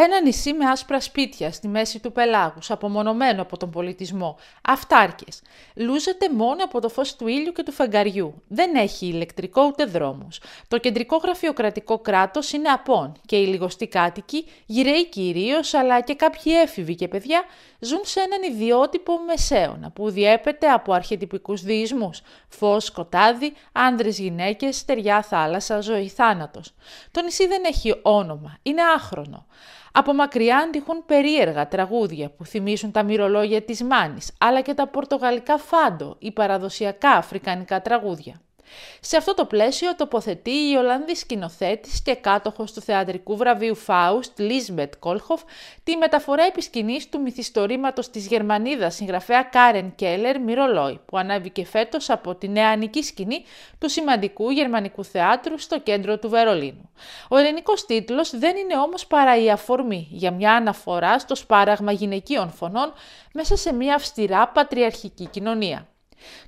Ένα νησί με άσπρα σπίτια στη μέση του πελάγους, απομονωμένο από τον πολιτισμό, αυτάρκες. Λούζεται μόνο από το φως του ήλιου και του φεγγαριού. Δεν έχει ηλεκτρικό ούτε δρόμους. Το κεντρικό γραφειοκρατικό κράτος είναι απόν και οι λιγοστοί κάτοικοι, γυραίοι κυρίως, αλλά και κάποιοι έφηβοι και παιδιά, ζουν σε έναν ιδιότυπο μεσαίωνα που διέπεται από αρχιετυπικούς διεισμούς. Φως, σκοτάδι, άνδρες, γυναίκες, στεριά, θάλασσα, ζωή, θάνατος. Το νησί δεν έχει όνομα, είναι άχρονο. Από μακριά αντιχούν περίεργα τραγούδια που θυμίζουν τα μυρολόγια της Μάνης, αλλά και τα πορτογαλικά φάντο ή παραδοσιακά αφρικανικά τραγούδια. Σε αυτό το πλαίσιο τοποθετεί η Ολλανδή σκηνοθέτης και κάτοχος του θεατρικού βραβείου Φάουστ, Λίσμπετ Κόλχοφ, τη μεταφορά επισκηνής του μυθιστορήματος της Γερμανίδας συγγραφέα Κάρεν Κέλλερ Μυρολόι, που ανέβηκε φέτος από τη νεανική σκηνή του σημαντικού γερμανικού θεάτρου στο κέντρο του Βερολίνου. Ο ελληνικός τίτλος δεν είναι όμως παρά η αφορμή για μια αναφορά στο σπάραγμα γυναικείων φωνών μέσα σε μια αυστηρά πατριαρχική κοινωνία.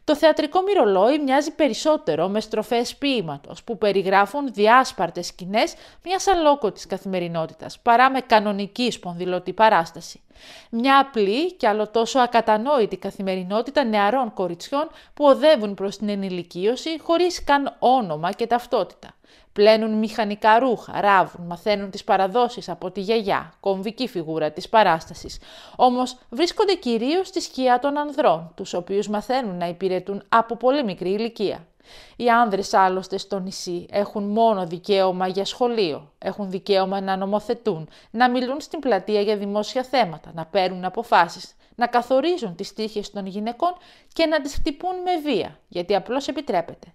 Το θεατρικό μυρολόι μοιάζει περισσότερο με στροφές ποίηματος που περιγράφουν διάσπαρτες σκηνές μιας αλόκοτης καθημερινότητας παρά με κανονική σπονδυλωτή παράσταση. Μια απλή και άλλο τόσο ακατανόητη καθημερινότητα νεαρών κοριτσιών που οδεύουν προς την ενηλικίωση χωρίς καν όνομα και ταυτότητα. Πλένουν μηχανικά ρούχα, ράβουν, μαθαίνουν τις παραδόσεις από τη γιαγιά, κομβική φιγούρα της παράστασης. Όμως βρίσκονται κυρίως στη σκιά των ανδρών, τους οποίους μαθαίνουν να υπηρετούν από πολύ μικρή ηλικία. Οι άνδρες άλλωστε στο νησί έχουν μόνο δικαίωμα για σχολείο, έχουν δικαίωμα να νομοθετούν, να μιλούν στην πλατεία για δημόσια θέματα, να παίρνουν αποφάσεις, να καθορίζουν τις τύχες των γυναικών και να τις χτυπούν με βία, γιατί απλώς επιτρέπεται.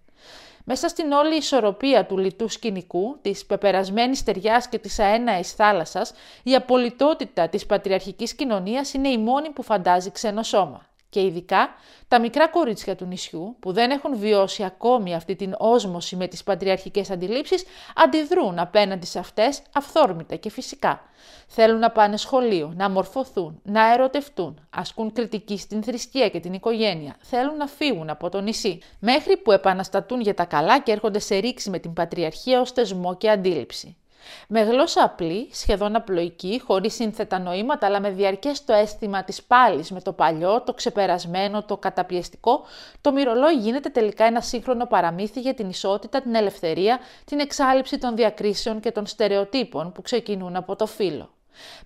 Μέσα στην όλη ισορροπία του λιτού σκηνικού, της πεπερασμένης ταιριάς και της αέναης θάλασσας, η απολυτότητα της πατριαρχικής κοινωνίας είναι η μόνη που φαντάζει ξένο σώμα και ειδικά τα μικρά κορίτσια του νησιού που δεν έχουν βιώσει ακόμη αυτή την όσμωση με τις πατριαρχικές αντιλήψεις αντιδρούν απέναντι σε αυτές αυθόρμητα και φυσικά. Θέλουν να πάνε σχολείο, να μορφωθούν, να ερωτευτούν, ασκούν κριτική στην θρησκεία και την οικογένεια, θέλουν να φύγουν από το νησί, μέχρι που επαναστατούν για τα καλά και έρχονται σε ρήξη με την πατριαρχία ως θεσμό και αντίληψη. Με γλώσσα απλή, σχεδόν απλοϊκή, χωρίς σύνθετα νοήματα, αλλά με διαρκές το αίσθημα της πάλης, με το παλιό, το ξεπερασμένο, το καταπιεστικό, το μυρολόι γίνεται τελικά ένα σύγχρονο παραμύθι για την ισότητα, την ελευθερία, την εξάλληψη των διακρίσεων και των στερεοτύπων που ξεκινούν από το φύλλο.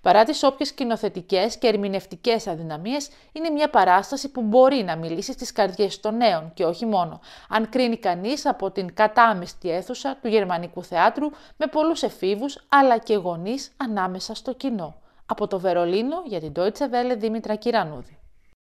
Παρά τις όποιες κοινοθετικές και ερμηνευτικές αδυναμίες, είναι μια παράσταση που μπορεί να μιλήσει στις καρδιές των νέων και όχι μόνο, αν κρίνει κανείς από την κατάμεστη αίθουσα του γερμανικού θεάτρου με πολλούς εφήβους αλλά και γονείς ανάμεσα στο κοινό. Από το Βερολίνο για την Deutsche Welle Δήμητρα Κυρανούδη.